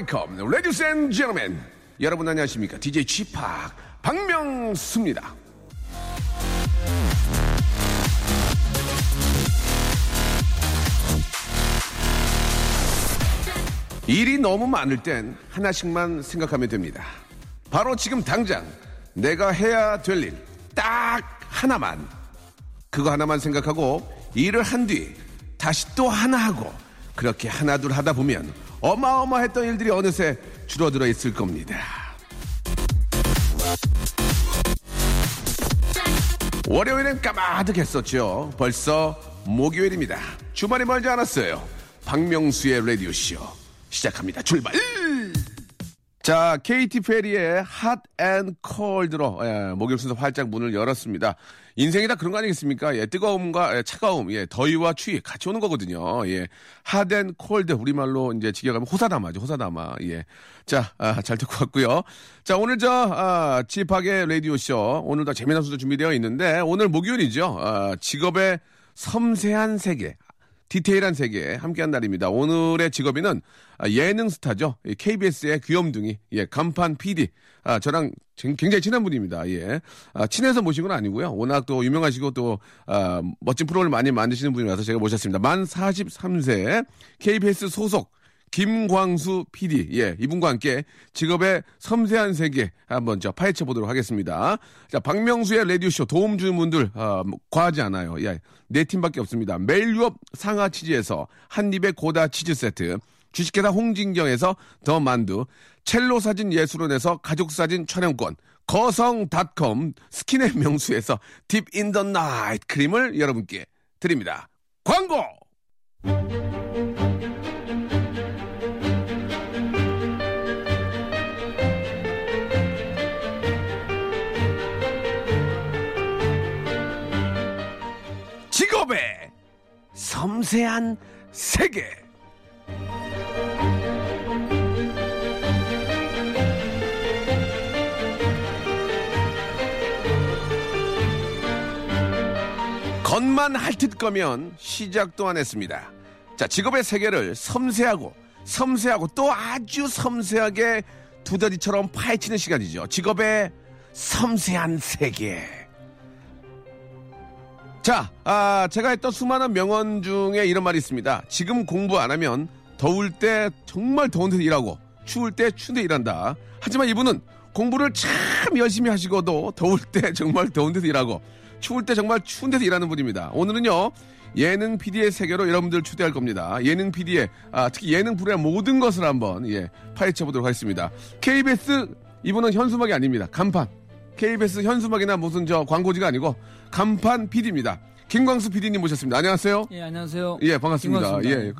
welcome. Ladies and gentlemen. 여러분 안녕하십니까? DJ Chip 박명수입니다. 일이 너무 많을 땐 하나씩만 생각하면 됩니다. 바로 지금 당장 내가 해야 될 일 딱 하나만. 그거 하나만 생각하고 일을 한 뒤 다시 또 하나 하고 그렇게 하나 둘 하다 보면 어마어마했던 일들이 어느새 줄어들어 있을 겁니다. 월요일엔 까마득했었죠. 벌써 목요일입니다. 주말이 멀지 않았어요. 박명수의 라디오쇼 시작합니다. 출발! 자, 케이티 페리의 Hot N Cold로 예, 목요일 순서 활짝 문을 열었습니다. 인생이 다 그런 거 아니겠습니까? 예, 뜨거움과 예, 차가움, 예, 더위와 추위 같이 오는 거거든요. 예, Hot N Cold 우리말로 이제 직역하면 호사다마죠, 호사다마. 예, 자, 아, 잘 듣고 왔고요. 자, 오늘 저 아, 지팍의 라디오 쇼 오늘도 재미난 수다 준비되어 있는데 오늘 목요일이죠. 아, 직업의 섬세한 세계. 디테일한 세계 함께한 날입니다. 오늘의 직업인은 아, 예능 스타죠. KBS의 귀염둥이, 예, 간판 PD. 아, 저랑 굉장히 친한 분입니다. 예. 아, 친해서 모신 건 아니고요. 워낙 또 유명하시고 또, 아, 멋진 프로를 많이 만드시는 분이라서 제가 모셨습니다. 만 43세 KBS 소속 김광수 PD, 예, 이분과 함께 직업의 섬세한 세계 한번 저 파헤쳐 보도록 하겠습니다. 자, 박명수의 라디오쇼 도움 주는 분들, 어, 뭐, 과하지 않아요. 예, 네 팀밖에 없습니다. 매일 유업 상하 치즈에서 한 입의 고다 치즈 세트, 주식회사 홍진경에서 더 만두, 첼로 사진 예술원에서 가족 사진 촬영권, 거성닷컴 스킨의 명수에서 Deep in the Night 크림을 여러분께 드립니다. 광고! 섬세한 세계. 겉만 핥을 거면 시작도 안 했습니다. 자, 직업의 세계를 섬세하고 섬세하고 또 아주 섬세하게 두더지처럼 파헤치는 시간이죠. 직업의 섬세한 세계. 자, 아, 제가 했던 수많은 명언 중에 이런 말이 있습니다. 지금 공부 안 하면 더울 때 정말 더운 데서 일하고 추울 때 추운 데 일한다. 하지만 이분은 공부를 참 열심히 하시고도 더울 때 정말 더운 데서 일하고 추울 때 정말 추운 데서 일하는 분입니다. 오늘은요. 예능 PD의 세계로 여러분들 초대할 겁니다. 예능 PD의 아, 특히 예능 프로의 모든 것을 한번 예, 파헤쳐 보도록 하겠습니다. KBS 이분은 현수막이 아닙니다. 간판. KBS 현수막이나 무슨 저 광고지가 아니고 간판 PD입니다. 김광수 PD님 모셨습니다. 안녕하세요. 예, 안녕하세요. 예, 반갑습니다. 김광수입니다. 예,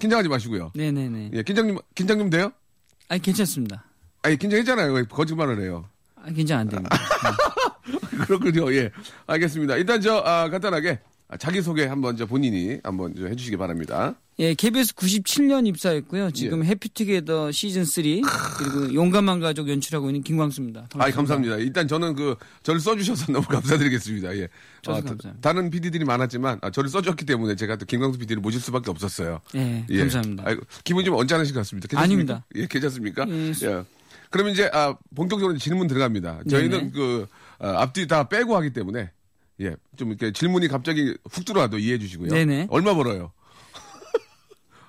긴장하지 마시고요. 네네네. 예, 긴장 좀 긴장 좀 돼요? 아니, 괜찮습니다. 아니 긴장했잖아요. 왜 거짓말을 해요? 아, 긴장 안 됩니다. 그렇군요. 예, 알겠습니다. 일단 저 아, 간단하게 자기 소개 한번 저 본인이 한번 좀 해주시기 바랍니다. 예, KBS 97년 입사했고요. 지금 해피투게더 시즌 3 그리고 용감한 가족 연출하고 있는 김광수입니다. 아, 감사합니다. 일단 저는 그 저를 써주셔서 너무 감사드리겠습니다. 예. 저도 아, 감사합니다. 다, 른 PD들이 많았지만 아, 저를 써줬기 때문에 제가 또 김광수 PD를 모실 수밖에 없었어요. 예, 감사합니다. 아이고, 기분 좀 언짢으신 것 같습니다. 괜찮습니까? 아닙니다. 예, 괜찮습니까? 예. 그러면 이제 아, 본격적으로 질문 들어갑니다. 저희는 네네. 그 아, 앞뒤 다 빼고 하기 때문에 예, 좀 이렇게 질문이 갑자기 훅 들어와도 이해해 주시고요. 네네. 얼마 벌어요?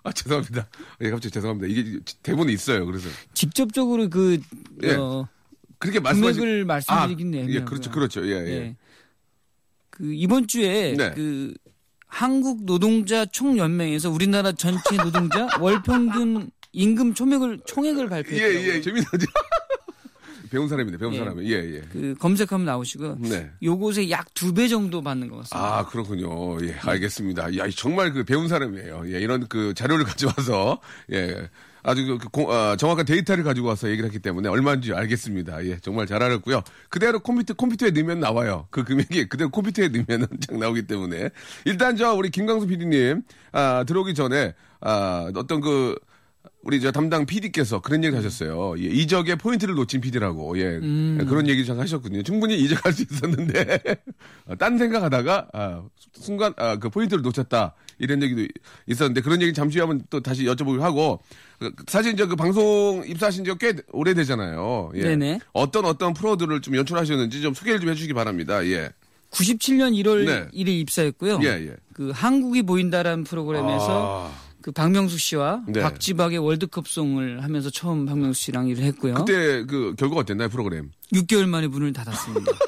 아, 죄송합니다. 예, 갑자기 죄송합니다. 이게 대본에 있어요. 그래서 직접적으로 그, 예. 어, 그렇게 말씀하시 금액을 말씀드리긴 아. 예, 그렇죠, 그렇죠. 예, 예. 예. 그, 이번 주에 네. 그, 한국 노동자 총연맹에서 우리나라 전체 노동자 월 평균 임금 총액을 총액을 예, 발표했더라고요. 예, 재미나죠. 배운 사람이네, 배운 예. 사람이. 예, 예. 그 검색하면 나오시고 네. 요곳에 약 두 배 정도 받는 것 같습니다. 아, 그렇군요. 예, 알겠습니다. 야, 정말 그 배운 사람이에요. 예, 이런 그 자료를 가져와서, 예, 아주 그, 그 공- 아, 정확한 데이터를 가지고 와서 얘기를 했기 때문에 얼마인지 알겠습니다. 예, 정말 잘 알았고요. 그대로 컴퓨터, 컴퓨터에 넣으면 나와요. 그 금액이 그대로 컴퓨터에 넣으면 쫙 나오기 때문에. 일단 저 우리 김광수 PD님, 아, 들어오기 전에, 아, 어떤 그, 우리 저 담당 PD께서 그런 얘기 하셨어요. 예, 이적의 포인트를 놓친 PD라고. 예. 음. 그런 얘기 좀 하셨거든요. 충분히 이적할 수 있었는데, 어, 딴 생각하다가, 아, 순간, 아, 그 포인트를 놓쳤다. 이런 얘기도 있었는데, 그런 얘기 잠시 후에 한번 또 다시 여쭤보기로 하고, 그, 사실 이제 그 방송 입사하신 지가 꽤 오래되잖아요. 예. 네네. 어떤 어떤 프로들을 좀 연출하셨는지 좀 소개를 좀 해주시기 바랍니다. 예. 97년 1월 네. 1일 입사했고요. 예, 예. 그 한국이 보인다라는 프로그램에서 아, 그 박명수 씨와 네. 박지박의 월드컵송을 하면서 처음 박명수 씨랑 일을 했고요. 그때 그 결과가 어땠나요, 프로그램? 6개월 만에 문을 닫았습니다.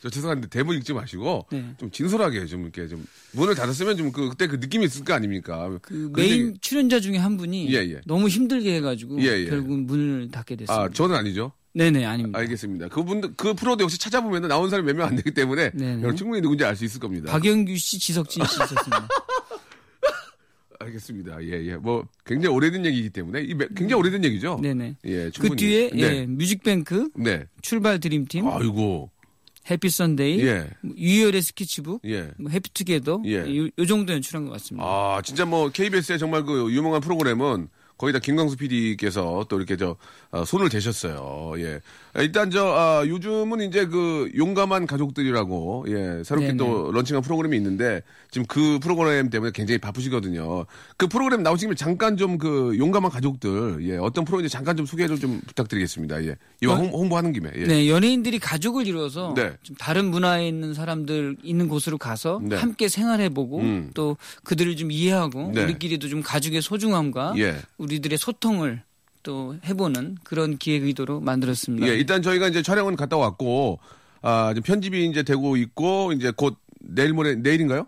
저 죄송한데 대본 읽지 마시고 네. 좀 진솔하게 좀 이렇게 좀 문을 닫았으면 좀 그, 그때 그 느낌이 있을 거 아닙니까? 그 그런 메인 출연자 중에 한 분이 예, 예. 너무 힘들게 해가지고 예, 예. 결국 문을 닫게 됐습니다. 아 저는 아니죠. 네네 아닙니다. 알겠습니다. 그분들 그 프로도 역시 찾아보면 나온 사람이 몇 명 안 되기 때문에 네네. 충분히 누군지 알 수 있을 겁니다. 박영규 씨, 지석진 씨 있었습니다. 알겠습니다. 예, 예. 뭐 굉장히 오래된 얘기이기 때문에 이 매- 굉장히 오래된 얘기죠. 네네. 예, 그 충분히. 뒤에 네. 예, 뮤직뱅크, 네. 출발 드림팀, 아이고. 해피 선데이, 예. 뭐 유희열의 스케치북, 예. 뭐 해피투게더 예. 요, 요 정도 연출한 것 같습니다. 아, 진짜 뭐 KBS의 정말 그 유명한 프로그램은 거의 다 김광수 PD께서 또 이렇게 저 어, 손을 대셨어요. 예. 일단 저 아, 요즘은 이제 그 용감한 가족들이라고 예 새롭게 네네. 또 launching한 프로그램이 있는데 지금 그 프로그램 때문에 굉장히 바쁘시거든요. 그 프로그램 나오시면 잠깐 좀 그 용감한 가족들 예 어떤 프로인지 잠깐 좀 소개 좀 부탁드리겠습니다. 예 이왕 홍- 홍보하는 김에 예. 네, 연예인들이 가족을 이루어서 네. 좀 다른 문화에 있는 사람들 있는 곳으로 가서 네. 함께 생활해 보고 음. 또 그들을 좀 이해하고 네. 우리끼리도 좀 가족의 소중함과 예. 우리들의 소통을 또 해보는 그런 기획 의도로 만들었습니다. 예, 일단 저희가 이제 촬영은 갔다 왔고, 아, 지금 편집이 이제 되고 있고, 이제 곧 내일 모레, 내일인가요?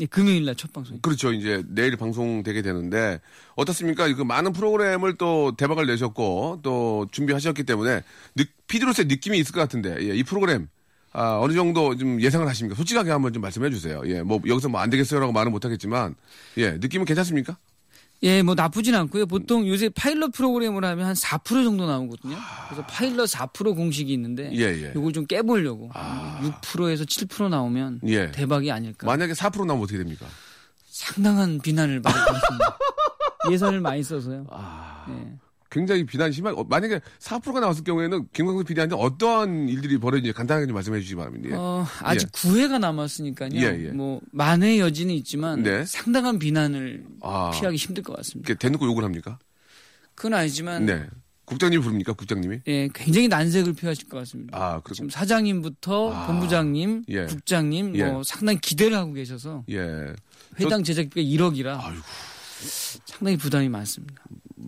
예, 금요일 날 첫 방송. 그렇죠. 이제 내일 방송되게 되는데, 어떻습니까? 그 많은 프로그램을 또 대박을 내셨고, 또 준비하셨기 때문에, 느, 피드로스의 느낌이 있을 것 같은데, 예, 이 프로그램, 아, 어느 정도 좀 예상을 하십니까? 솔직하게 한번 좀 말씀해 주세요. 예, 뭐, 여기서 뭐 안 되겠어요라고 말은 못 하겠지만, 예, 느낌은 괜찮습니까? 예, 뭐 나쁘진 않고요. 보통 요새 파일럿 프로그램을 하면 한 4% 정도 나오거든요. 그래서 파일럿 4% 공식이 있는데 예, 예. 요걸 좀 깨보려고 6%에서 7% 나오면 예. 대박이 아닐까. 만약에 4% 나오면 어떻게 됩니까? 상당한 비난을 받을 것 같습니다. 예산을 많이 써서요. 아. 예. 굉장히 비난이 심한, 어, 만약에 4%가 나왔을 경우에는 김광수 PD한테 어떠한 일들이 벌어지는지 간단하게 좀 말씀해 주시기 바랍니다. 예. 어, 아직 구 9회가 남았으니까요. 예, 예. 뭐 만회 여지는 있지만 네. 상당한 비난을 아. 피하기 힘들 것 같습니다. 대놓고 욕을 합니까? 그건 아니지만 네. 국장님 부릅니까? 국장님이? 예, 굉장히 난색을 표하실 것 같습니다. 아, 그렇 지금 사장님부터 아. 본부장님, 예. 국장님 예. 뭐 상당히 기대를 하고 계셔서 예. 회당 제작비가 1억이라 아이고. 상당히 부담이 많습니다.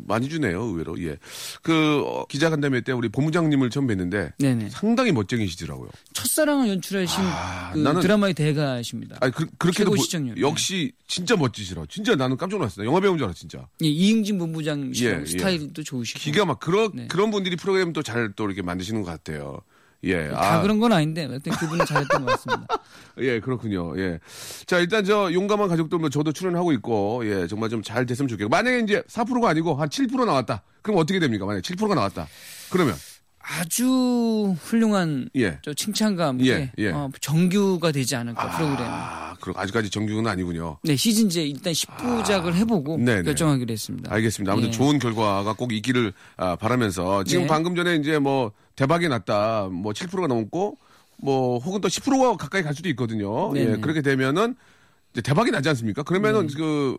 많이 주네요, 의외로. 예. 그, 어, 기자간담회 때 우리 본부장님을 처음 뵀는데 네네. 상당히 멋쟁이시더라고요. 첫사랑을 연출하신 아, 그 나는- 드라마의 대가십니다. 아니, 그, 그렇게도. 최고 보- 시청률. 역시 진짜 멋지시라. 진짜 나는 깜짝 놀랐어요. 영화 배우인 줄 알았어, 진짜. 예, 이응진 본부장님 예, 예. 스타일도 좋으시고 기가 막, 그런, 네. 그런 분들이 프로그램 또 잘 또 이렇게 만드시는 것 같아요. 예. 다 아, 그런 건 아닌데 하여튼 그분은 잘했던 것 같습니다. 예, 그렇군요. 예. 자, 일단 저 용감한 가족들 뭐 저도 출연하고 있고, 예, 정말 좀 잘 됐으면 좋겠고. 만약에 이제 4%가 아니고 한 7% 나왔다. 그럼 어떻게 됩니까? 만약에 7%가 나왔다. 그러면, 아주 훌륭한 예. 저 칭찬과 함께 예, 예. 어, 정규가 되지 않을까 프로그램. 아, 그럼 아직까지 정규는 아니군요. 네 시즌제 일단 10부작을 해보고 네네. 결정하기로 했습니다. 알겠습니다. 아무튼 예. 좋은 결과가 꼭 있기를 아, 바라면서 지금 네. 방금 전에 이제 뭐 대박이 났다. 뭐 7%가 넘고 뭐 혹은 또 10%가 가까이 갈 수도 있거든요. 예, 네네. 그렇게 되면은 대박이 나지 않습니까? 그러면은 그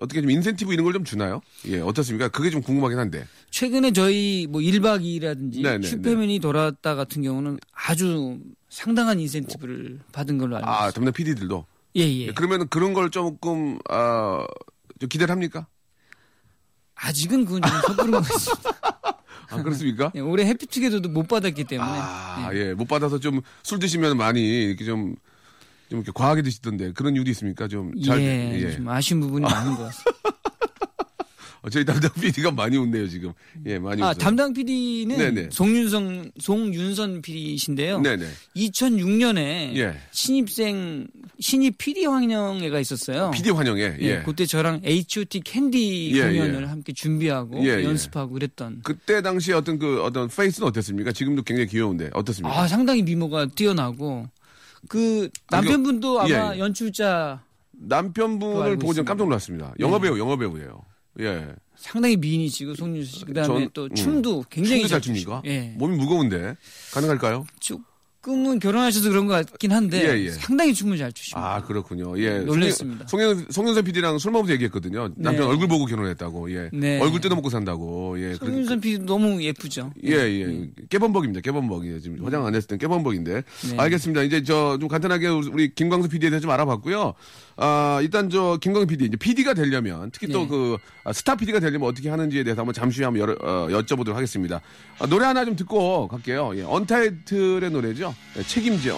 어떻게 좀 인센티브 이런 걸 좀 주나요? 예, 어떻습니까? 그게 좀 궁금하긴 한데. 최근에 저희 뭐 1박 2일이라든지 네네, 슈퍼맨이 돌아왔다 같은 경우는 아주 상당한 인센티브를 받은 걸로 알고 아, 있습니다. 담당 PD들도. 예, 예. 그러면은 그런 걸 조금 아, 좀 기대를 합니까? 아직은 그건 좀 섣부른 것 같습니다. 아, 그렇습니까? 예, 올해 해피투게더도 못 받았기 때문에 아, 예. 못 받아서 좀 술 드시면 많이 이렇게 좀, 좀 이렇게 과하게 드시던데 그런 이유도 있습니까? 좀 잘, 예, 좀 아쉬운 부분이 많은 것 같습니다. 어, 저희 담당 PD가 많이 웃네요, 지금. 예, 많이 아, 웃어요. 담당 PD는 네네. 송윤성, 송윤선 PD신데요. 네네. 2006년에 예. 신입생, 신입 PD 환영회가 있었어요. PD 환영회, 예. 예. 그때 저랑 H.O.T. 캔디 예, 공연을 예. 함께 준비하고 예, 예. 연습하고 그랬던. 그때 당시에 어떤 그, 어떤 페이스는 어땠습니까? 지금도 굉장히 귀여운데, 어떻습니까? 아, 상당히 미모가 뛰어나고 그 남편분도 예, 아마 예. 연출자 남편분을 보고 좀. 깜짝 놀랐습니다. 영화배우, 영화배우예요 예. 상당히 미인이시고 송윤수 씨 그다음에 전- 또 음. 춤도 굉장히 춤도 잘. 춥니까? 예. 몸이 무거운데 가능할까요? 조 금은 결혼하셔서 그런 것 같긴 한데 예, 예. 상당히 춤을 잘 추십니다. 아 그렇군요. 예. 놀랬습니다. 송영 송영선 PD랑 술 먹으면서 얘기했거든요. 남편 네. 얼굴 보고 결혼했다고. 예. 네. 얼굴 뜯어 먹고 산다고. 예. 송윤선 PD 너무 예쁘죠. 예, 예. 깨범벅입니다. 깨범벅. 예. 지금 화장 안 했을 땐 깨범벅인데. 네. 알겠습니다. 이제 저 좀 간단하게 우리 김광수 PD에 대해서 좀 알아봤고요. 아, 일단 저 김광수 PD, 이제 PD가 되려면 특히 또 네. 그 스타 PD가 되려면 어떻게 하는지에 대해서 한번 잠시 후에 한번 어, 여쭤보도록 하겠습니다. 아, 노래 하나 좀 듣고 갈게요. 예. 언타이틀의 노래죠. 예, 책임져.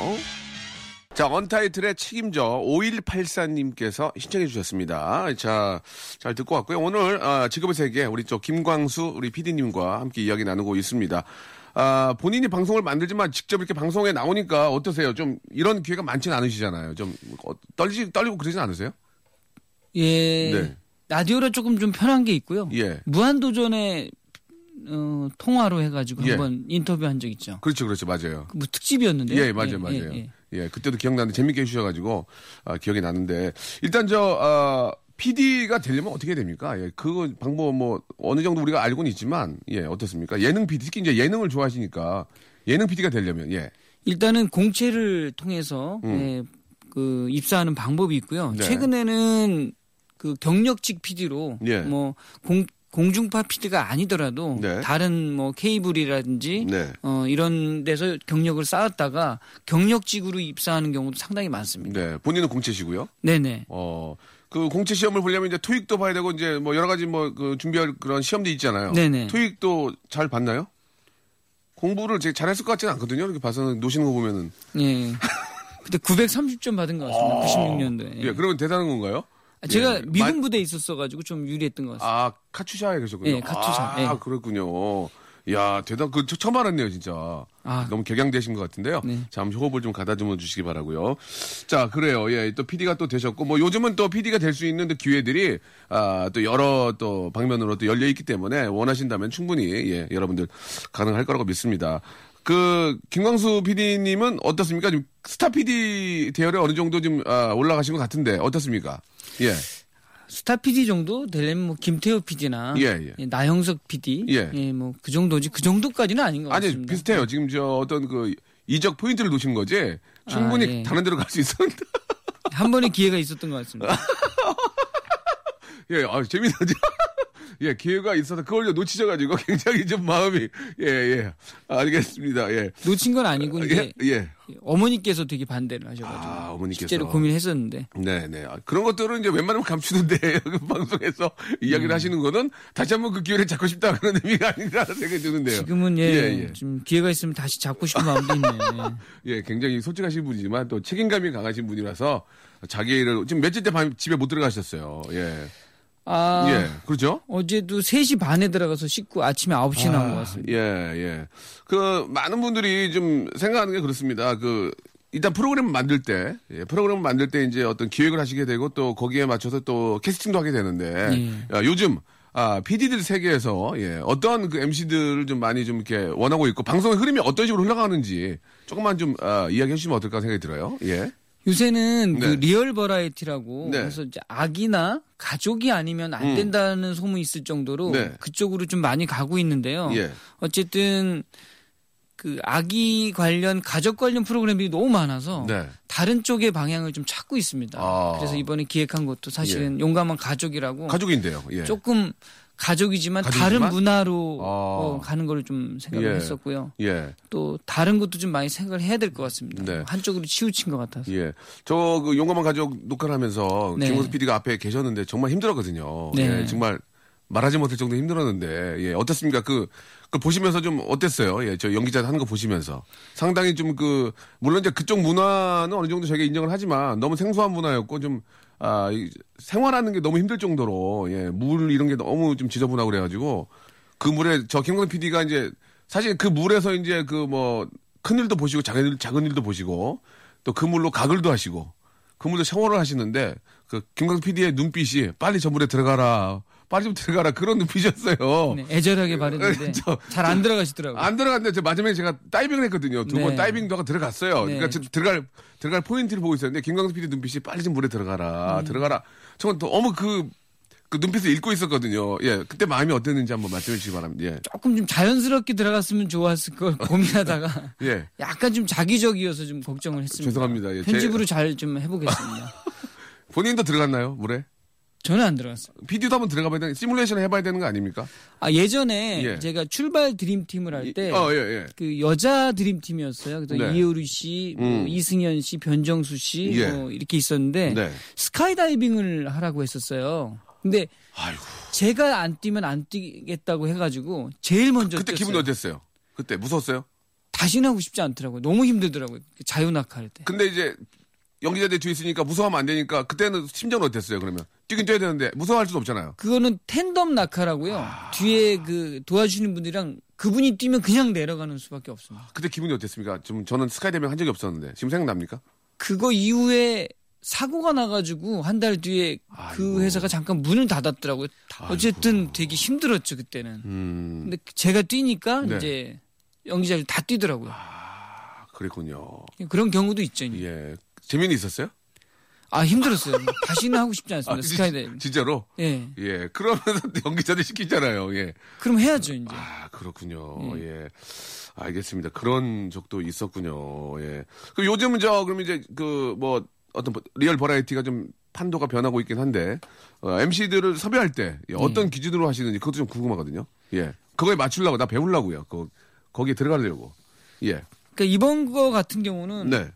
자, 언타이틀의 책임져 5184님께서 신청해 주셨습니다. 자, 잘 듣고 왔고요. 오늘 아, 직업의 세계 우리 저 김광수 우리 PD님과 함께 이야기 나누고 있습니다. 아, 본인이 방송을 만들지만 직접 이렇게 방송에 나오니까 어떠세요? 좀 이런 기회가 많지는 않으시잖아요. 좀 어, 떨지 떨리고 그러진 않으세요? 예. 네. 라디오라 조금 좀 편한 게 있고요. 예. 무한도전에 어, 통화로 해가지고 예. 한번 인터뷰한 적 있죠. 그렇죠, 그렇죠, 맞아요. 그 뭐 특집이었는데. 예, 맞아요, 맞아요. 예, 예, 그때도 기억나는데 재밌게 해주셔가지고 아, 기억이 나는데 일단 저 아, PD가 되려면 어떻게 됩니까? 예, 그 방법 뭐 어느 정도 우리가 알고는 있지만 예, 어떻습니까? 예능 PD 특히 이제 예능을 좋아하시니까 예능 PD가 되려면 예, 일단은 공채를 통해서 예, 그 입사하는 방법이 있고요. 음. 네. 최근에는 그 경력직 PD로 예. 뭐 공, 공중파 PD가 아니더라도 네. 다른 뭐 케이블이라든지 네. 어, 이런 데서 경력을 쌓았다가 경력직으로 입사하는 경우도 상당히 많습니다. 네, 본인은 공채시고요. 네네. 어, 그 공채 시험을 보려면 이제 토익도 봐야 되고 이제 뭐 여러 가지 뭐 그 준비할 그런 시험도 있잖아요. 네네. 토익도 잘 봤나요? 공부를 제가 잘했을 것 같지는 않거든요. 이렇게 봐서는 노시는 거 보면은. 예. 그때 930점 받은 것 같습니다. 96년도에. 예, 그러면 대단한 건가요? 제가 예. 미군 만- 부대에 있었어가지고 좀 유리했던 것 같습니다. 아, 카투샤에 계셨군요. 예, 카투샤, 아, 예. 그렇군요. 야, 대단, 그, 저 처음 알았네요, 진짜. 아. 너무 격양되신 것 같은데요. 네. 잠시 호흡을 좀 가다듬어 주시기 바라고요 자, 그래요. 예, 또 PD가 또 되셨고, 뭐 요즘은 또 PD가 될 수 있는 또 기회들이, 아, 또 여러 또 방면으로 또 열려 있기 때문에 원하신다면 충분히, 예, 여러분들 가능할 거라고 믿습니다. 그, 김광수 PD님은 어떻습니까? 지금 스타 PD 대열에 어느 정도 좀, 아, 올라가신 것 같은데, 어떻습니까? 예. 스타 PD 정도 되려면 뭐 김태호 PD나 예, 예. 나형석 PD, 예. 뭐그 정도지 그 정도까지는 아닌 것 아니 같습니다. 비슷해요. 지금 저 어떤 그 이적 포인트를 놓친 거지. 충분히 아, 예. 다른 데로 갈 수 있었는데. 한 번의 기회가 있었던 것 같습니다. 예, 아, 재밌는데. 예, 기회가 있어서 그걸 놓치셔가지고 굉장히 좀 마음이 예, 예. 알겠습니다. 예. 놓친 건 아니고 이제 예, 예. 어머니께서 되게 반대를 하셔가지고 아, 어머니께서. 실제로 고민했었는데 네, 네. 아, 그런 것들은 이제 웬만하면 감추는데 여기 방송에서 이야기를 음. 하시는 거는 다시 한번 그 기회를 잡고 싶다 그런 의미가 아닌가 생각이 드는데요. 지금은 예, 예, 예. 좀 기회가 있으면 다시 잡고 싶은 마음도 있네요. 예, 굉장히 솔직하신 분이지만 또 책임감이 강하신 분이라서 자기 일을 지금 며칠째 밤 집에 못 들어가셨어요. 예. 아 예. 그렇죠? 어제도 3시 반에 들어가서 씻고 아침에 9시에 나온 것 같습니다. 예, 예. 그, 많은 분들이 좀 생각하는 게 그렇습니다. 그, 일단 프로그램 만들 때, 예, 프로그램 만들 때 이제 어떤 기획을 하시게 되고 또 거기에 맞춰서 또 캐스팅도 하게 되는데, 예. 야, 요즘, 아, PD들 세계에서, 예, 어떤 그 MC들을 좀 많이 좀 이렇게 원하고 있고, 방송의 흐름이 어떤 식으로 흘러가는지 조금만 좀, 아, 이야기해 주시면 어떨까 생각이 들어요. 예. 요새는 네. 그 real variety라고 네. 그래서 이제 아기나 가족이 아니면 안 음. 된다는 소문이 있을 정도로 네. 그쪽으로 좀 많이 가고 있는데요. 예. 어쨌든 그 아기 관련 가족 관련 프로그램이 너무 많아서 네. 다른 쪽의 방향을 좀 찾고 있습니다. 아. 그래서 이번에 기획한 것도 사실은 용감한 가족이라고 가족인데요. 예. 조금 가족이지만, 가족이지만? 다른 문화로 아. 어, 가는 걸 좀 생각을 예. 했었고요. 예. 또 다른 것도 좀 많이 생각을 해야 될 것 같습니다. 네. 한쪽으로 치우친 것 같아서. 예. 저그 용감한 가족 녹화를 하면서 네. 김호수 PD가 앞에 계셨는데 정말 힘들었거든요. 네. 예, 정말 말하지 못할 정도 힘들었는데 예, 어떻습니까? 그, 그 보시면서 좀 어땠어요? 예, 저 연기자 하는 거 보시면서 상당히 좀 그 물론 이제 그쪽 문화는 어느 정도 저희가 인정을 하지만 너무 생소한 문화였고 좀 아, 이 생활하는 게 너무 힘들 정도로 예, 물 이런 게 너무 좀 지저분하고 그래가지고 그 물에 저 김광 PD가 이제 사실 그 물에서 이제 그 뭐 큰 일도 보시고 작은, 일, 작은 일도 보시고 또 그 물로 가글도 하시고 그 물로 샤워를 하시는데 그 김광 PD의 눈빛이 빨리 저 물에 들어가라 빨리 좀 들어가라 그런 눈빛이었어요. 네, 애절하게 바랬는데 저- 잘안 들어가시더라고요. 안 들어갔는데 저 마지막에 제가 다이빙을 했거든요. 두번 네. 다이빙도 하고 들어갔어요. 네. 그러니까 저 들어갈 들어갈 포인트를 보고 있었는데 김광수 PD 눈빛이 빨리 좀 물에 들어가라 음. 들어가라. 저는 너무 그그 눈빛을 읽고 있었거든요. 예, 그때 마음이 어땠는지 한번 말씀해 주시기 바랍니다. 예. 조금 좀 자연스럽게 들어갔으면 좋았을 걸 고민하다가 예. 약간 좀 자기적이어서 좀 걱정을 했습니다. 죄송합니다. 예, 편집으로 잘좀 해보겠습니다. 본인도 들어갔나요, 물에? 저는 안 들어갔어요. PD도 한번 들어가 봐야 되는, 시뮬레이션 해봐야 되는 거 아닙니까? 아 예전에 예. 제가 출발 드림팀을 할때 어, 예, 예. 그 여자 드림팀이었어요. 그래서 네. 이효리 씨, 뭐 음. 이승현 씨, 변정수 씨, 예. 뭐 이렇게 있었는데 네. 스카이다이빙을 하라고 했었어요. 근데 아이고. 제가 안 뛰면 안 뛰겠다고 해가지고 제일 먼저 그때 뛰었어요. 기분이 어땠어요? 그때 무서웠어요? 다시는 하고 싶지 않더라고요. 너무 힘들더라고요. 그 자유낙하 할 때. 근데 이제 연기자들 뒤에 있으니까 무서워하면 안 되니까 그때는 심정은 어땠어요, 그러면? 뛰긴 뛰어야 되는데 무서워할 수는 없잖아요. 그거는 텐덤 낙하라고요. 아. 뒤에 그 도와주는 분들이랑 그분이 뛰면 그냥 내려가는 수밖에 없습니다. 그때 기분이 어땠습니까? 좀 저는 스카이다이빙 한 적이 없었는데 지금 생각납니까? 그거 이후에 사고가 나가지고 한 달 뒤에 아이고. 그 회사가 잠깐 문을 닫았더라고요. 어쨌든 되게 힘들었죠 그때는. 음, 근데 제가 뛰니까 네. 이제 연기자들 다 뛰더라고요. 그랬군요. 그런 경우도 있죠. 이제. 예. 재미는 있었어요? 아 힘들었어요. 다시는 하고 싶지 않습니다. 아, 진- 스카이다이빙. 진짜로? 예. 예. 그러면 연기자들 시키잖아요. 예. 그럼 해야죠 이제. 아, 그렇군요. 음. 예. 알겠습니다. 그런 적도 있었군요. 예. 그럼 요즘은 저, 그럼 이제 그, 뭐, 어떤 real variety가 좀 판도가 변하고 있긴 한데, 어, MC들을 섭외할 때 예, 어떤 기준으로 하시는지 그것도 좀 궁금하거든요. 예. 그거에 맞추려고, 나 배우려고요. 그, 거기에 들어가려고. 예. 그러니까 이번 거 같은 경우는 네.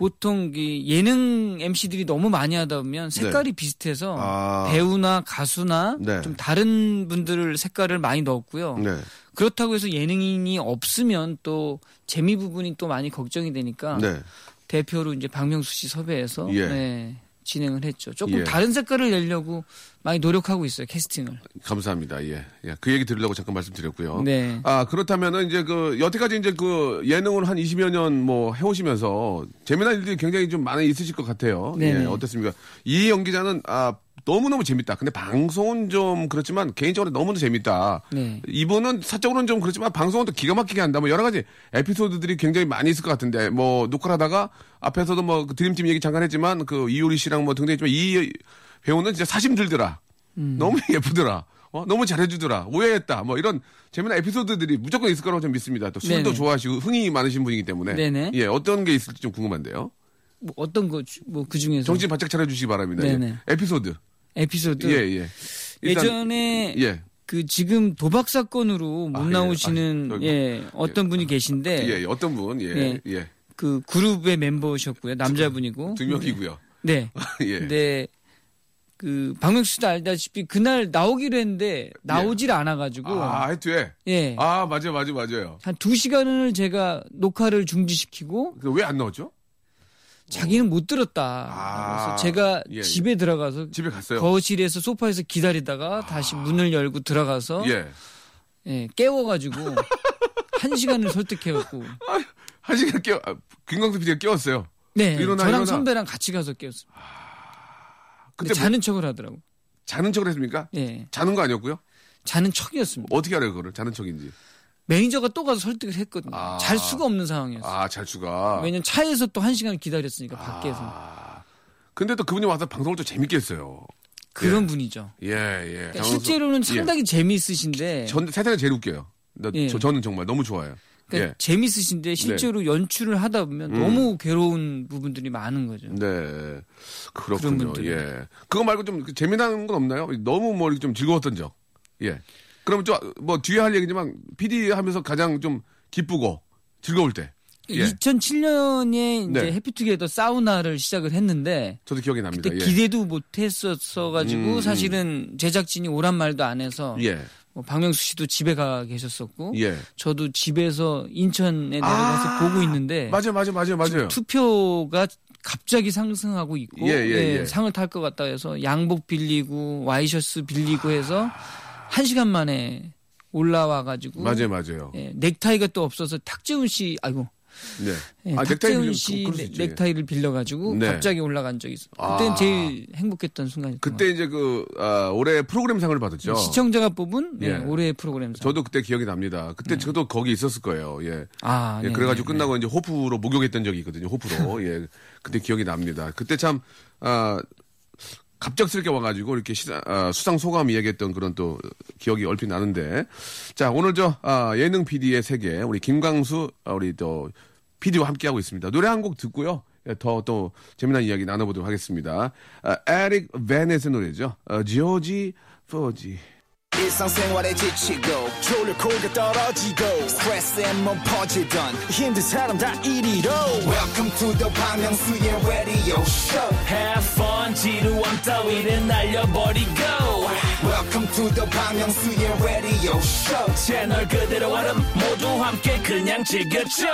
보통 이 예능 MC들이 너무 많이 하다 보면 색깔이 비슷해서 네. 아. 배우나 가수나 네. 좀 다른 분들 색깔을 많이 넣었고요. 네. 그렇다고 해서 예능인이 없으면 또 재미 부분이 또 많이 걱정이 되니까 네. 대표로 이제 박명수 씨 섭외해서 예. 네, 진행을 했죠. 조금 예. 다른 색깔을 내려고 많이 노력하고 있어요 캐스팅을. 감사합니다. 예. 예. 그 얘기 들으려고 잠깐 말씀드렸고요. 네. 아, 그렇다면은 이제 그, 여태까지 이제 그 예능을 한 20여 년 뭐 해오시면서 재미난 일들이 굉장히 좀 많이 있으실 것 같아요. 네네. 예, 어떻습니까? 이 연기자는 아, 너무너무 재밌다. 근데 방송은 좀 그렇지만 개인적으로 너무도 재밌다. 네. 이분은 사적으로는 좀 그렇지만 방송은 또 기가 막히게 한다. 뭐 여러 가지 에피소드들이 굉장히 많이 있을 것 같은데 뭐 녹화를 하다가 앞에서도 뭐그 드림팀 얘기 잠깐 했지만 그 이효리 씨랑 뭐 등등 했지만 이 배우는 진짜 사심 들더라. 너무 예쁘더라. 어, 너무 잘해주더라. 오해했다. 뭐 이런 재미난 에피소드들이 무조건 있을 거라고 좀 믿습니다. 또 술도 네네. 좋아하시고 흥이 많으신 분이기 때문에. 네네. 예, 어떤 게 있을지 좀 궁금한데요. 뭐 어떤 거 뭐 그 중에서 정신 바짝 차려주시기 바랍니다. 예. 네네. 에피소드. 에피소드 예, 예. 일단- 예전에 예. 그 지금 도박 사건으로 못 아, 예. 나오시는 아, 예, 어떤 분이 계신데 예, 예. 어떤 분? 예, 예. 예. 그 그룹의 멤버셨고요 남자분이고 두 명이고요. 네 예. 근데 그 박명수 씨도 알다시피 그날 나오기로 했는데 나오질 않아가지고 아, 하여튼 예. 아, 맞아요, 맞아요, 맞아요. 한 두 시간을 제가 녹화를 중지시키고 그왜안 나왔죠? 자기는 못 들었다. 아, 그래서 제가 예, 예. 집에 들어가서 집에 갔어요. 거실에서 소파에서 기다리다가 다시 문을 열고 들어가서 예. 예, 깨워가지고 한 시간을 설득해갖고 한 시간 깨워, 아, 김광수 PD가 깨웠어요. 네 일어나, 저랑 일어나. 선배랑 같이 가서 깨웠어요. 근데 그때 뭐 자는 척을 하더라고. 자는 척을 했습니까? 예, 자는 거 아니었고요? 자는 척이었습니다. 어떻게 알아요, 그거를? 자는 척인지. 매니저가 또 가서 설득을 했거든요. 아. 잘 수가 없는 상황이었어요. 아, 잘 수가. 왜냐면 차에서 또 한 시간 기다렸으니까 밖에서 아. 근데 또 그분이 와서 방송을 또 재밌게 했어요. 그런 분이죠. 예, 예. 그러니까 실제로는 상당히 재미있으신데 예. 전 세상에 제일 웃겨요. 나, 예. 저, 저는 정말 너무 좋아요. 그러니까 예. 재미있으신데 실제로 연출을 하다 보면 너무 괴로운 부분들이 많은 거죠. 네. 그렇군요. 예. 그거 말고 좀 재미난 건 없나요? 너무 뭐 이렇게 좀 즐거웠던 적. 예. 그럼 좀 뭐 뒤에 할 얘기지만 PD 하면서 가장 좀 기쁘고 즐거울 때. 예. 2007년에 이제 네. 해피투게더 사우나를 시작을 했는데 저도 기억이 납니다. 그때 예. 기대도 못했었어 가지고 음, 음. 사실은 제작진이 오란 말도 안 해서 예. 뭐 박명수 씨도 집에 가 계셨었고 예. 저도 집에서 인천에 내려가서 아, 보고 있는데 맞아요, 맞아요, 맞아요, 맞아요. 투표가 갑자기 상승하고 있고 예. 상을 탈 것 같다 해서 양복 빌리고 와이셔츠 빌리고 해서 한 시간 만에 올라와 가지고 맞아요, 맞아요. 예, 넥타이가 또 없어서 탁재훈 씨 아이고 네. 예, 아, 넥타이 탁재훈 씨 그럴 수 넥- 있지. 넥타이 를 빌려가지고 네. 갑자기 올라간 적이 있어. 아. 그때는 제일 행복했던 순간이었던 것 그때 이제 그, 아, 올해 프로그램상을 받았죠. 같아요. 시청자가 뽑은 네, 예. 올해의 프로그램. 저도 그때 기억이 납니다. 그때 저도 거기 있었을 거예요. 예. 아, 예, 네, 그래가지고 네, 끝나고 이제 호프로 목욕했던 적이 있거든요. 호프로. 예. 그때 기억이 납니다. 그때 참, 아, 갑작스럽게 와가지고 이렇게 시사, 아, 수상 소감 이야기했던 그런 또 기억이 얼핏 나는데 자 오늘 저 아, 예능 PD의 세계 우리 김광수 아, 우리 또 PD와 함께하고 있습니다. 노래 한 곡 듣고요. 예, 더또 재미난 이야기 나눠보도록 하겠습니다. 아, 에릭 베넷의 노래죠. 어, 지오지 포지. 지치고, 떨어지고, 퍼지던, 이리로. welcome to the Bang radio show Have 지루함 따위를 날려버리고 welcome to the Myung-soo's radio show 채널 그대로 얼음 모두 함께 그냥 즐겨줘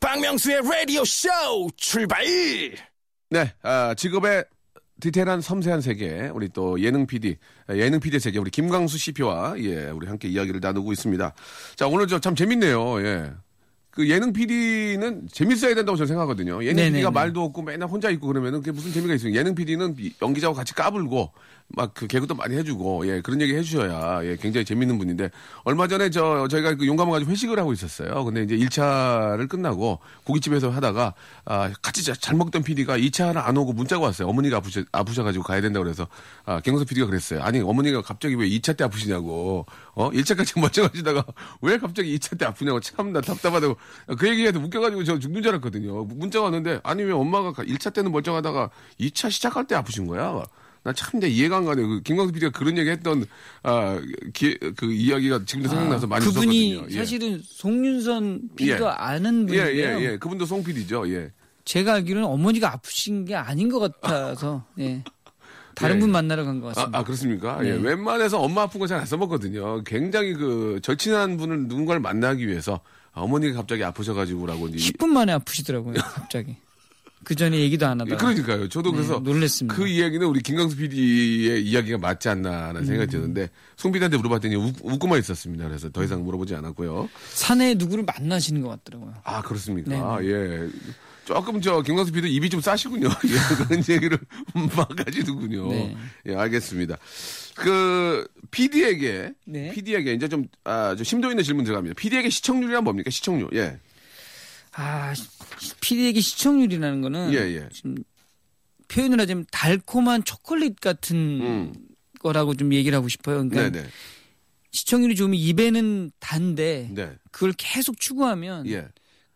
박명수의 라디오 쇼 출발 네, 아, 직업의 디테일한 섬세한 세계, 우리 또 예능 PD, 예능 PD의 세계, 우리 김광수 CP와 예, 우리 함께 이야기를 나누고 있습니다. 자, 오늘 저 참 재밌네요. 예. 그 예능 PD는 재밌어야 된다고 저는 생각하거든요. 예능 네네네. PD가 말도 없고 맨날 혼자 있고 그러면은 그게 무슨 재미가 있어요. 예능 PD는 연기자하고 같이 까불고 막 그 개그도 많이 해주고 예 그런 얘기 해주셔야 예 굉장히 재밌는 분인데 얼마 전에 저 저희가 그 용감한 가지고 회식을 하고 있었어요. 근데 이제 1차를 끝나고 고깃집에서 하다가 아 같이 자- 잘 먹던 PD가 2차를 안 오고 문자가 왔어요. 어머니가 아프셔 아프셔가지고 가야 된다 고 그래서 아 김광수 PD가 그랬어요. 아니 어머니가 갑자기 왜 2차 때 아프시냐고 어 1차까지 멀쩡하시다가 왜 갑자기 2차 때 아프냐고 참나 답답하다고 그 얘기해서 웃겨가지고 저 죽는 줄 알았거든요. 문자가 왔는데 아니 왜 엄마가 1차 때는 멀쩡하다가 2차 시작할 때 아프신 거야? 나참 이제 이해가 안 가네. 그 김광수 PD가 그런 얘기 했던 아, 기, 그 이야기가 지금도 생각나서 많이 아, 그분이 웃었거든요. 예. 사실은 송윤선 PD가 예. 아는 예, 분인데요. 예, 예. 그분도 송 PD죠. 예. 제가 알기로는 어머니가 아프신 게 아닌 것 같아서 예. 다른 예. 분 만나러 간것 아, 같습니다. 아, 그렇습니까? 네. 예. 웬만해서 엄마 아픈 거 잘 안 써먹거든요. 굉장히 그 절친한 분을 누군가를 만나기 위해서 아, 어머니가 갑자기 아프셔가지고라고 이제. 10분 만에 아프시더라고요. 갑자기. 그 전에 얘기도 안 예, 하다가. 그러니까요. 저도 네, 그래서 놀랬습니다. 그 이야기는 우리 김강수 PD의 이야기가 맞지 않나라는 음. 생각이 드는데 송 PD한테 물어봤더니 웃, 웃고만 있었습니다. 그래서 더 이상 물어보지 않았고요. 산에 누구를 만나시는 것 같더라고요. 아 그렇습니까? 네, 예. 조금 저 김광수 PD 입이 좀 싸시군요. 예, 그런 얘기를 막 하시는군요. 네. 예, 알겠습니다. 그 PD에게 네. PD에게 이제 좀, 아, 좀 심도 있는 질문 들어갑니다. PD에게 시청률이란 뭡니까? 시청률. 예. 아, PD에게 시청률이라는 거는 예, 예. 지금 표현을 하자면 달콤한 초콜릿 같은 음. 거라고 좀 얘기를 하고 싶어요. 그러니까 네, 네. 시청률이 좋으면 입에는 단데 네. 그걸 계속 추구하면 예.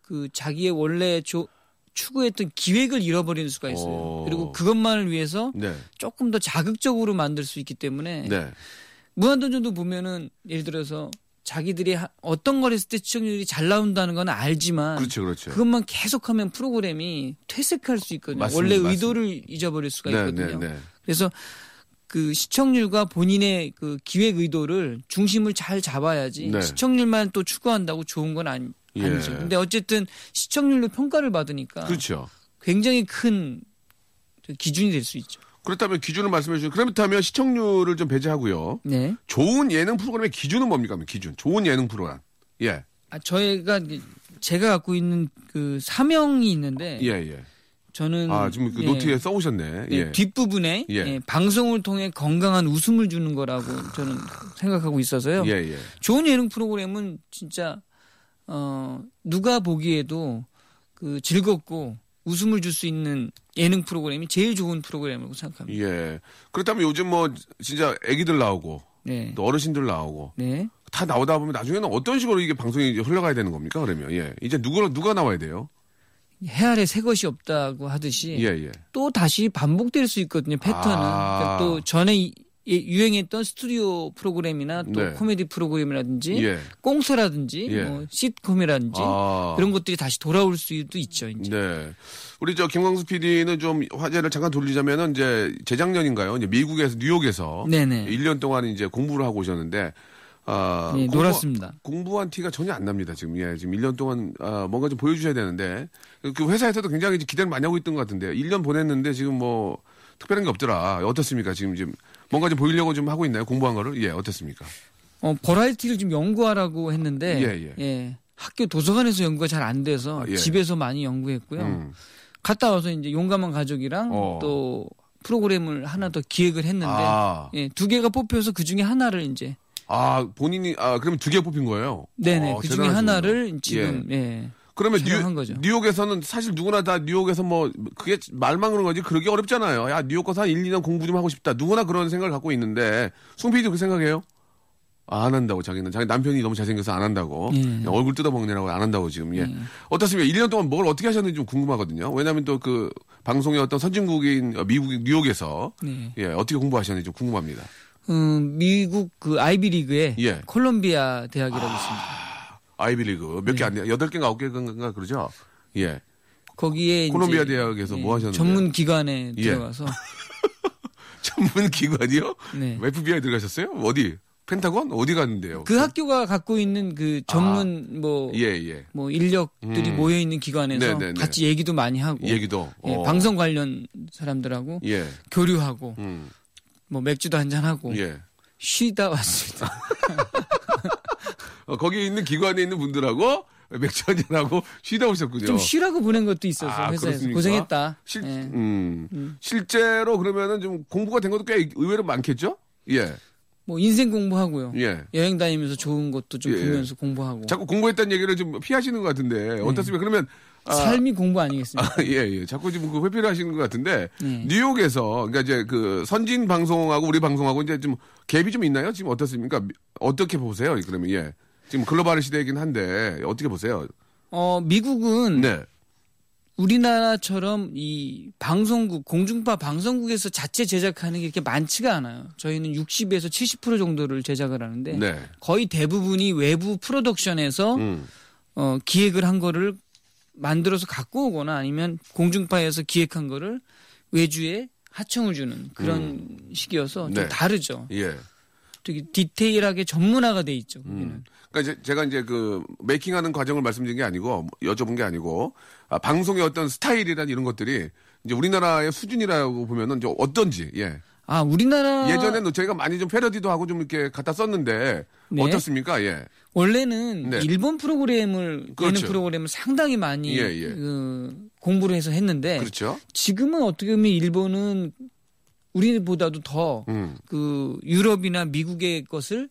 그 자기의 원래 조, 추구했던 기획을 잃어버리는 수가 있어요. 오. 그리고 그것만을 위해서 네. 조금 더 자극적으로 만들 수 있기 때문에 네. 무한도전도 보면은 예를 들어서 자기들이 하- 어떤 걸 했을 때 시청률이 잘 나온다는 건 알지만 그렇죠, 그렇죠. 것만 계속하면 프로그램이 퇴색할 수 있거든요. 맞습니다, 원래 맞습니다. 의도를 잊어버릴 수가 네, 있거든요. 네, 네. 그래서 그 시청률과 본인의 그 기획 의도를 중심을 잘 잡아야지 네. 시청률만 또 추구한다고 좋은 건 아니, 예. 아니죠. 근데 어쨌든 시청률로 평가를 받으니까 그렇죠. 굉장히 큰 기준이 될 수 있죠. 그렇다면 기준을 말씀해 주시면 그렇다면 시청률을 좀 배제하고요. 네. 좋은 예능 프로그램의 기준은 뭡니까? 기준. 좋은 예능 프로그램. 예. 아, 저희가 제가 갖고 있는 그 사명이 있는데 예, 예. 저는 아, 지금 그 예, 노트에 써 오셨네. 예, 예. 뒷부분에 예. 예, 방송을 통해 건강한 웃음을 주는 거라고 저는 생각하고 있어서요. 예, 예. 좋은 예능 프로그램은 진짜 어 누가 보기에도 그 즐겁고 웃음을 줄 수 있는 예능 프로그램이 제일 좋은 프로그램이라고 생각합니다. 예. 그렇다면 요즘 뭐 진짜 애기들 나오고 네. 또 어르신들 나오고 네. 다 나오다 보면 나중에는 어떤 식으로 이게 방송이 이제 흘러가야 되는 겁니까? 그러면 예. 이제 누가 누가 나와야 돼요? 해 아래 새 것이 없다고 하듯이 예, 예. 또 다시 반복될 수 있거든요. 패턴은. 아. 그러니까 또 전에 이- 예, 유행했던 스튜디오 프로그램이나 또 네. 코미디 프로그램이라든지 예. 꽁트라든지 예. 뭐 시트콤이라든지 아. 그런 것들이 다시 돌아올 수도 있죠. 이제. 네. 우리 저 김광수 PD는 좀 화제를 잠깐 돌리자면은 이제 재작년인가요? 이제 미국에서 뉴욕에서 네네. 1년 동안 이제 공부를 하고 오셨는데 아, 네, 공부- 놀았습니다. 공부한 티가 전혀 안 납니다. 지금 예, 지금 1년 동안 아, 뭔가 좀 보여주셔야 되는데 그 회사에서도 굉장히 기대를 많이 하고 있던 것 같은데 1년 보냈는데 지금 뭐 특별한 게 없더라. 어떻습니까? 지금 지금 뭔가 좀 보이려고 좀 하고 있나요? 공부한 거를 예, 어떻습니까? 어, 버라이티를 좀 연구하라고 했는데 예, 예. 학교 도서관에서 연구가 잘 안 돼서 아, 예. 집에서 많이 연구했고요. 음. 갔다 와서 이제 용감한 가족이랑 어. 또 프로그램을 하나 더 기획을 했는데 아. 예, 두 개가 뽑혀서 그 중에 하나를 이제 아 본인이 아 그럼 두개 뽑힌 거예요? 네네 어, 그 중에. 하나를 지금 예. 그러면 뉴, 거죠. 뉴욕에서는 사실 누구나 다 뉴욕에서 뭐 그게 말만 그런 거지 그러기 어렵잖아요. 야 뉴욕 가서 한 1, 2년 공부 좀 하고 싶다. 누구나 그런 생각을 갖고 있는데 송 PD도 그 생각해요? 아, 안 한다고 자기는 자기 남편이 너무 잘생겨서 안 한다고 예. 얼굴 뜯어먹느라고 안 한다고 지금 예 어떻습니까 1년 동안 뭘 어떻게 하셨는지 좀 궁금하거든요 왜냐하면 또 그 방송의 어떤 선진국인 어, 미국 뉴욕에서 네. 예 어떻게 공부하셨는지 좀 궁금합니다 음, 미국 그 아이비리그에 예. 콜롬비아 대학이라고 있습니다. 아이비리그 몇 개 안 돼요 여덟 개인가 아홉 개인가 그러죠 예 거기에 콜롬비아 대학에서 예, 뭐 하셨는데 전문 기관에 예. 들어가서 전문 기관이요 네. FBI 들어가셨어요 어디 펜타곤 어디 갔는데요 그 학교가 갖고 있는 그 전문 뭐, 아. 예예 뭐 인력들이 음. 모여 있는 기관에서 네 네 네. 같이 얘기도 많이 하고 얘기도 예, 어. 방송 관련 사람들하고 예 교류하고 음, 뭐 맥주도 한잔 하고 예. 쉬다 왔습니다. 어, 거기 있는 기관에 있는 분들하고 맥주 한잔하고 쉬다 오셨군요. 좀 쉬라고 보낸 것도 있어서 아, 회사에서 그렇습니까? 고생했다. 실, 예. 음, 실제로 그러면은 좀 공부가 된 것도 꽤 의외로 많겠죠? 예, 뭐 인생 공부하고요. 예. 여행 다니면서 좋은 것도 좀 예. 보면서 공부하고. 자꾸 공부했다는 얘기를 좀 피하시는 것 같은데 어떻습니까? 그러면 아, 삶이 공부 아니겠습니까? 아, 예, 예. 자꾸 지금 그 회피를 하시는 것 같은데 네. 뉴욕에서 그러니까 이제 그 선진 방송하고 우리 방송하고 이제 좀 갭이 좀 있나요? 지금 어떻습니까? 어떻게 보세요? 그러면 예. 지금 글로벌 시대이긴 한데 어떻게 보세요? 어, 미국은 네. 우리나라처럼 이 방송국, 공중파 방송국에서 자체 제작하는 게 이렇게 많지가 않아요. 저희는 60에서 70% 정도를 제작을 하는데 네. 거의 대부분이 외부 프로덕션에서 음. 어, 기획을 한 거를 만들어서 갖고 오거나 아니면 공중파에서 기획한 거를 외주에 하청을 주는 그런 식이어서 좀 네. 다르죠. 예. 되게 디테일하게 전문화가 돼 있죠. 거기는. 그러니까 이제 제가 이제 그 메이킹하는 과정을 말씀드린 게 아니고 여쭤본 게 아니고 아, 방송의 어떤 스타일이란 이런 것들이 이제 우리나라의 수준이라고 보면은 이제 어떤지 예 아 우리나라 예전에는 저희가 많이 좀 패러디도 하고 좀 이렇게 갖다 썼는데 네. 어떻습니까 예 원래는 네. 일본 프로그램을 그렇죠. 예능 프로그램을 상당히 많이 예, 예. 그 공부를 해서 했는데 그렇죠 지금은 어떻게 보면 일본은 우리보다도 더 음. 그 유럽이나 미국의 것을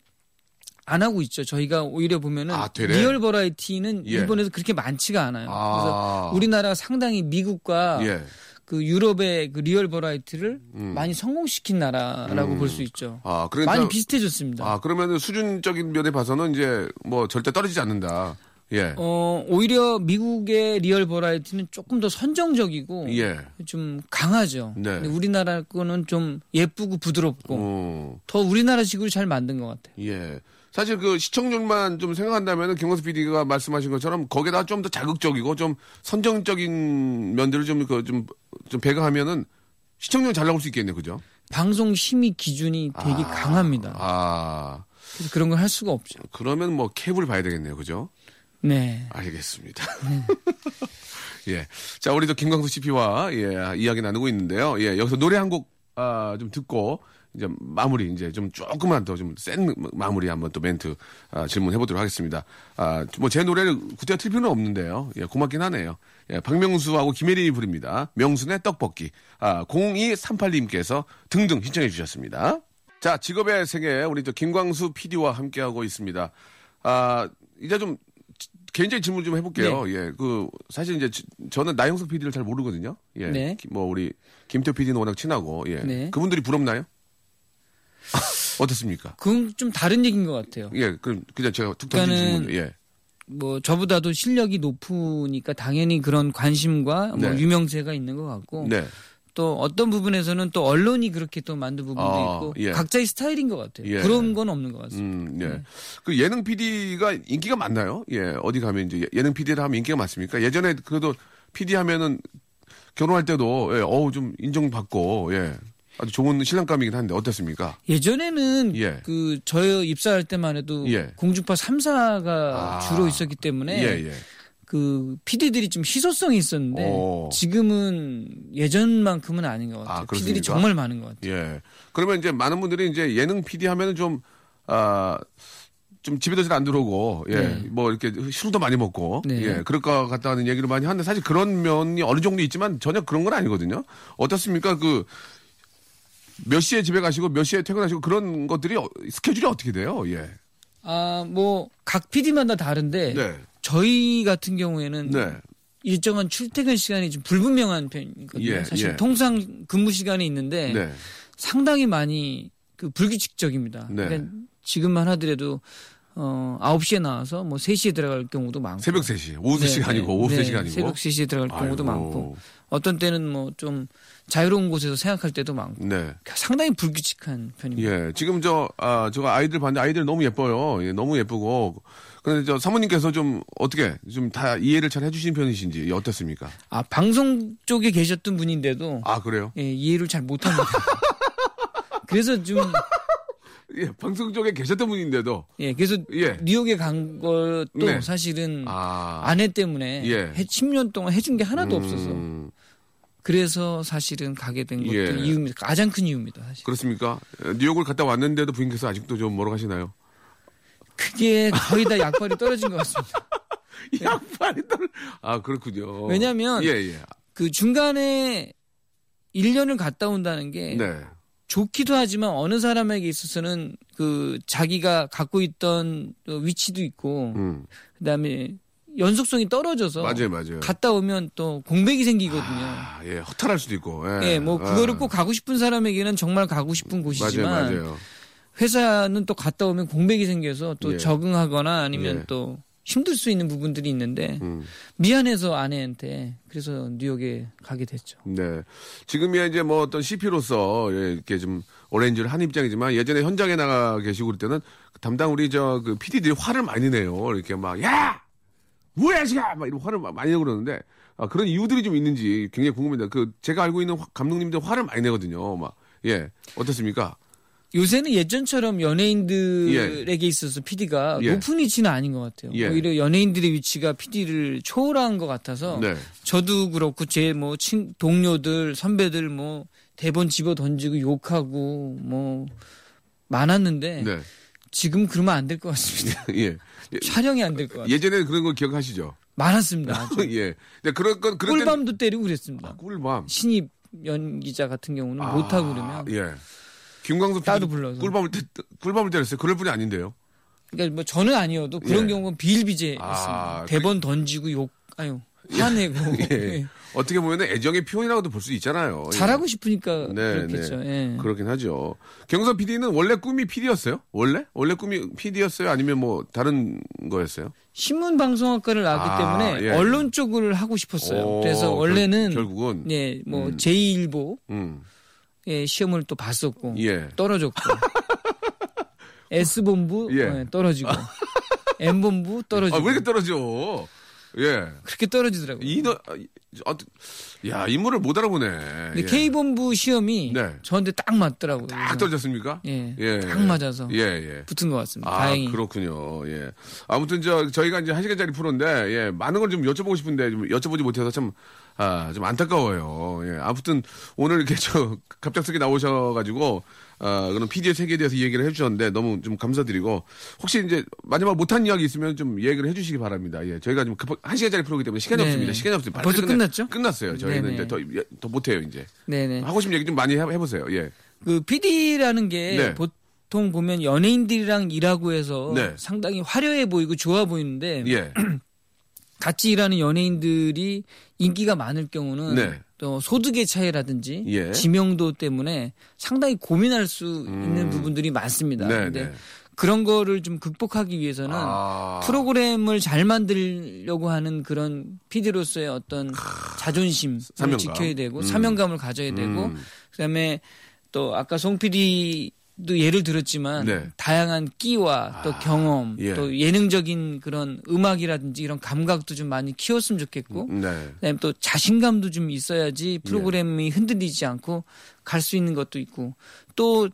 안 하고 있죠. 저희가 오히려 보면은 아? 리얼 버라이어티는 예. 일본에서 그렇게 많지가 않아요. 아. 그래서 우리나라가 상당히 미국과 예 그 유럽의 그 리얼 버라이어티를 음. 많이 성공시킨 나라라고 볼수 있죠. 아 그러니까 많이 비슷해졌습니다. 아 그러면은 수준적인 면에 봐서는 이제 뭐 절대 떨어지지 않는다 예 어, 오히려 미국의 리얼 버라이어티는 조금 더 선정적이고 예. 좀 강하죠. 네. 우리나라 거는 좀 예쁘고 부드럽고 어. 더 우리나라식으로 잘 만든 것 같아요. 예. 사실 그 시청률만 좀 생각한다면 김광수 PD가 말씀하신 것처럼 거기다 좀 더 자극적이고 좀 선정적인 면들을 좀 그 좀 좀 배가하면은 시청률 잘 나올 수 있겠네요. 그죠? 방송 심의 기준이 되게 강합니다. 아. 그래서 그런 걸 할 수가 없죠. 그러면 뭐 캡을 봐야 되겠네요. 그죠? 네. 알겠습니다. 예. 자, 우리 또 김광수 CP와 예, 이야기 나누고 있는데요. 예, 여기서 노래 한 곡, 아, 좀 듣고, 이제 마무리, 이제 좀 조금만 더 좀 센 마무리 한번 또 멘트, 아, 질문해 보도록 하겠습니다. 아, 뭐 제 노래를 굳이 틀 필요는 없는데요. 예, 고맙긴 하네요. 예, 박명수하고 김혜린이 부릅니다. 명순의 떡볶이. 아, 0238님께서 등등 신청해 주셨습니다. 자, 직업의 세계, 우리 또 김광수 PD와 함께 하고 있습니다. 아, 이제 좀 개인적인 질문 좀 해볼게요. 예, 그 사실 이제 지- 저는 나영석 PD를 잘 모르거든요. 예, 네. 기- 뭐 우리 김태호 PD는 워낙 친하고, 예, 네. 그분들이 부럽나요? 어떻습니까? 그건 좀 다른 얘기인 것 같아요. 예, 그럼 그냥 제가 툭 던진 질문. 예, 뭐 저보다도 실력이 높으니까 당연히 그런 관심과 뭐 네. 유명세가 있는 것 같고 네, 또 어떤 부분에서는 또 언론이 그렇게 또 만든 부분도 아, 있고 예. 각자의 스타일인 것 같아요. 예. 그런 건 없는 것 같습니다. 음, 예. 네. 그 예능 PD가 인기가 많나요? 예, 어디 가면 이제 예능 PD를 하면 인기가 많습니까? 예전에 그래도 PD 하면은 결혼할 때도 예, 어우 좀 인정받고 예, 아주 좋은 신랑감이긴 한데 어떻습니까? 예전에는 예. 그 저희 입사할 때만 해도 예. 공중파 3사가 아. 주로 있었기 때문에 예, 예. 그 PD들이 좀 희소성이 있었는데 오. 지금은 예전만큼은 아닌 것 같아요. 아, PD들이? 정말 많은 것 같아요. 예. 그러면 이제 많은 분들이 이제 예능 PD 하면은 좀, 아, 좀 집에도 잘 안 들어오고, 예. 네. 뭐 이렇게 술도 많이 먹고, 네. 예. 그럴 것 같다는 얘기를 많이 하는데 사실 그런 면이 어느 정도 있지만 전혀 그런 건 아니거든요. 어떻습니까? 그, 몇 시에 집에 가시고 몇 시에 퇴근하시고 그런 것들이 어- 스케줄이 어떻게 돼요? 예. 아, 뭐 각 PD마다 다른데 네. 저희 같은 경우에는 네. 일정한 출퇴근 시간이 좀 불분명한 편이거든요. 예, 사실 예. 통상 근무 시간이 있는데 네. 상당히 많이 그 불규칙적입니다. 네. 그러니까 지금만 하더라도 어 9시에 나와서 뭐 3시에 들어갈 경우도 많고 새벽 3시. 오후 3시가 아니고 오후 3시가 아니고. 새벽 3시에 들어갈 경우도 아이고. 많고 어떤 때는 뭐 좀 자유로운 곳에서 생각할 때도 많고 네. 상당히 불규칙한 편입니다. 예. 지금 저, 아, 제가 아이들 봤는데 아이들 너무 예뻐요. 예, 너무 예쁘고. 그런데 저 사모님께서 좀 어떻게 좀 다 이해를 잘 해주시는 편이신지 어떻습니까? 아 방송 쪽에 계셨던 분인데도 아, 그래요? 예, 이해를 잘 못합니다. 그래서 좀 예, 방송 쪽에 계셨던 분인데도. 예, 그래서 예. 뉴욕에 간 것도 네. 사실은 아. 아내 때문에 예. 해- 10년 동안 해준 게 하나도 음, 없어서 그래서 사실은 가게 된 것도 예. 이유입니다. 가장 큰 이유입니다. 사실. 그렇습니까? 예, 뉴욕을 갔다 왔는데도 부인께서 아직도 좀 뭐라고 하시나요? 그게 거의 다 약발이 떨어진 것 같습니다. 양팔이 떨 아, 그렇군요. 왜냐면 예, 예. 그 중간에 1년을 갔다 온다는 게 네. 좋기도 하지만 어느 사람에게 있어서는 그 자기가 갖고 있던 그 위치도 있고 음. 그다음에 연속성이 떨어져서 맞아요, 맞아요. 갔다 오면 또 공백이 생기거든요. 아, 예, 허탈할 수도 있고. 예, 예, 뭐 그거를 아, 꼭 가고 싶은 사람에게는 정말 가고 싶은 곳이지만 맞아요, 맞아요. 회사는 또 갔다 오면 공백이 생겨서 또 예. 적응하거나 아니면 예. 또 힘들 수 있는 부분들이 있는데 음. 미안해서 아내한테 그래서 뉴욕에 가게 됐죠. 네. 지금이야 이제 뭐 어떤 CP로서 예, 이렇게 좀 오렌지를 한 입장이지만 예전에 현장에 나가 계시고 그럴 때는 담당 우리 저그 PD들이 화를 많이 내요. 이렇게 막, 야! 지가! 막 이런 화를 막 많이 내고 그러는데 아, 그런 이유들이 좀 있는지 굉장히 궁금합니다. 그 제가 알고 있는 화- 감독님들 화를 많이 내거든요. 막, 예. 어떻습니까? 요새는 예전처럼 연예인들에게 있어서 PD가 예. 높은 위치는 아닌 것 같아요. 예. 오히려 연예인들의 위치가 PD를 초월한 것 같아서 네. 저도 그렇고 제 뭐 동료들 선배들 뭐 대본 집어 던지고 욕하고 뭐 많았는데 네. 지금 그러면 안 될 것 같습니다. 예. 예. 촬영이 안 될 것 같아요. 예전에 그런 거 기억하시죠? 많았습니다. 예. 근데 그런 건, 그런 꿀밤도 때리고 그랬습니다. 꿀밤. 신입 연기자 같은 경우는 못하고 그러면 예. 김광수 따로 불러서. 꿀밤을 때, 꿀밤을 때렸어요. 그럴 분이 아닌데요. 그러니까 뭐 저는 아니어도 그런 예. 경우는 비일비재했습니다. 아, 대본 던지고 욕 아유 화내고 예. 예. 어떻게 보면 애정의 표현이라고도 볼 수 있잖아요. 예. 잘하고 싶으니까 네, 그렇겠죠. 네. 예. 그렇긴 하죠. 경서 PD는 원래 꿈이 PD였어요? 원래? 원래 꿈이 PD였어요? 아니면 뭐 다른 거였어요? 신문 방송학과를 나왔기 아, 때문에 예. 언론 쪽을 하고 싶었어요. 오, 그래서 결- 원래는 결 국은 예, 뭐 음. 제2일보 음. 예, 시험을 또 봤었고 예. 떨어졌고 S본부 예. 예, 떨어지고 M본부 떨어지고 아, 왜 이렇게 떨어져? 예. 그렇게 떨어지더라고요. 이너 아, 야, 인물을 못 알아보네. 근데 예. K본부 시험이 네. 저한테 딱 맞더라고요. 딱 떨어졌습니까? 예, 예. 딱 맞아서 예, 예. 붙은 것 같습니다. 아, 다행히. 그렇군요. 예. 아무튼 저 저희가 이제 한 시간짜리 프로인데 예, 많은 걸 좀 여쭤보고 싶은데 좀 여쭤보지 못해서 참 아, 좀 안타까워요. 예. 아무튼 오늘 이렇게 저 갑작스럽게 나오셔 가지고 아, 그런 PD의 세계에 대해서 얘기를 해 주셨는데 너무 좀 감사드리고 혹시 이제 마지막 못한 이야기 있으면 좀 얘기를 해 주시기 바랍니다. 예. 저희가 좀 급한 한 시간짜리 프로기 때문에 시간이 네. 없습니다. 시간이 없습니다. 벌써 끝내- 끝났죠? 끝났어요. 저희는 네네. 이제 더, 더 못해요, 이제. 네네. 하고 싶은 얘기 좀 많이 해, 해보세요. 예. 그 PD라는 게 네. 보통 보면 연예인들이랑 일하고 해서 네. 상당히 화려해 보이고 좋아 보이는데 예. 같이 일하는 연예인들이 인기가 많을 경우는 네. 또 소득의 차이라든지 예. 음. 지명도 때문에 상당히 고민할 수 있는 부분들이 많습니다. 네, 근데 네. 그런 거를 좀 극복하기 위해서는 아. 프로그램을 잘 만들려고 하는 그런 PD로서의 어떤 자존심을 사명감. 지켜야 되고 음. 사명감을 가져야 되고 음. 그다음에 또 아까 송 PD 도 예를 들었지만 네. 다양한 끼와 또 경험 예. 또 예능적인 그런 음악이라든지 이런 감각도 좀 많이 키웠으면 좋겠고 네. 그다음에 또 자신감도 좀 있어야지 프로그램이 흔들리지 않고 갈 수 있는 것도 있고 또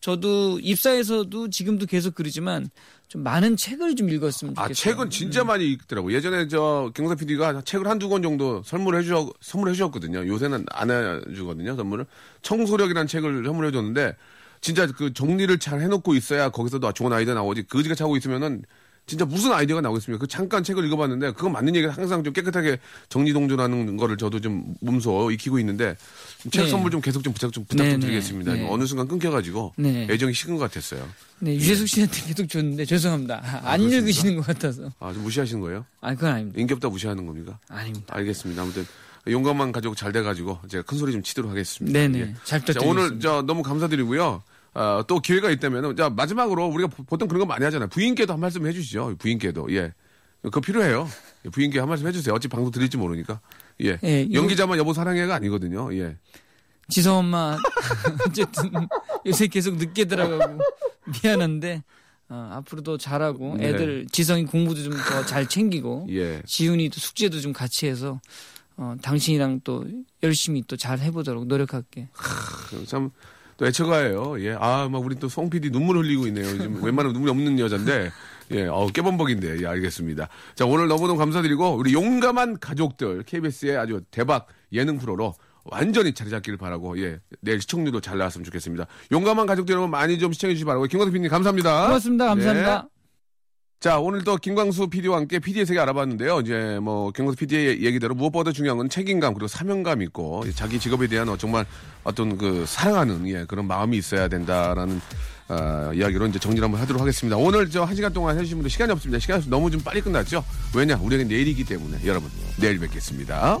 저도 입사에서도 지금도 계속 그러지만 좀 많은 책을 좀 읽었으면 좋겠어요. 아, 책은 진짜 많이 읽더라고. 예전에 저 경사 PD가 책을 한두 권 정도 선물해 주셨, 선물해 주셨거든요. 요새는 안 해 주거든요, 선물을. 청소력이라는 책을 선물해 줬는데, 진짜 그 정리를 잘 해놓고 있어야 거기서도 좋은 아이디어 나오지. 거지가 차고 있으면은 진짜 무슨 아이디어가 나오겠습니까? 그 잠깐 책을 읽어봤는데 그거 맞는 얘기가 항상 좀 깨끗하게 정리동전하는 거를 저도 좀 몸소 익히고 있는데 책 네. 선물 좀 계속 좀 부탁 좀 부탁 좀 네, 드리겠습니다. 네. 어느 순간 끊겨가지고 네. 애정이 식은 것 같았어요. 네, 유재석 씨한테 계속 줬는데 죄송합니다. 안 그렇습니까? 읽으시는 것 같아서. 아, 좀 무시하시는 거예요? 아, 그건 아닙니다. 인격다 무시하는 겁니까? 아닙니다. 알겠습니다. 아무튼 용감한 가족 잘 돼가지고 제가 큰 소리 좀 치도록 하겠습니다. 네네. 예. 잘 자, 부탁드리겠습니다. 오늘 저 너무 감사드리고요. 아, 또 기회가 있다면 자 마지막으로 우리가 보- 보통 그런 거 많이 하잖아요. 부인께도 한 말씀 해주시죠. 부인께도 예, 그거 필요해요. 예, 부인께 한 말씀 해주세요. 어찌 방송 드릴지 모르니까 예, 예, 연기자만 여보 사랑해가 아니거든요. 예, 지성 엄마 어쨌든 요새 계속 늦게 들어가고 미안한데 어, 앞으로도 잘하고 네. 애들 지성이 공부도 좀 더 잘 챙기고 예. 지훈이도 숙제도 좀 같이 해서 어, 당신이랑 또 열심히 또 잘 해보도록 노력할게. 참, 또 애처가예요. 예. 아, 막 우리 또 송 PD 눈물 흘리고 있네요. 요즘 웬만하면 눈물이 없는 여잔데. 예, 어우, 깨범벅인데. 예, 알겠습니다. 자, 오늘 너무너무 감사드리고, 우리 용감한 가족들, KBS의 아주 대박 예능 프로로 완전히 자리 잡기를 바라고, 예, 내일 시청률도 잘 나왔으면 좋겠습니다. 용감한 가족들 여러분 많이 좀 시청해주시기 바라고, 김광수 PD님 감사합니다. 고맙습니다. 감사합니다. 네. 자, 오늘 또 김광수 PD와 함께 PD의 세계 알아봤는데요. 이제 뭐 김광수 PD의 얘기대로 무엇보다 중요한 건 책임감 그리고 사명감 있고 자기 직업에 대한 어, 정말 어떤 그 사랑하는 예, 그런 마음이 있어야 된다라는 어, 이야기로 이제 정리를 한번 하도록 하겠습니다. 오늘 저 한 시간 동안 해주신 분들 시간이 없습니다. 시간이 너무 좀 빨리 끝났죠? 왜냐? 우리는 내일이기 때문에 여러분 내일 뵙겠습니다.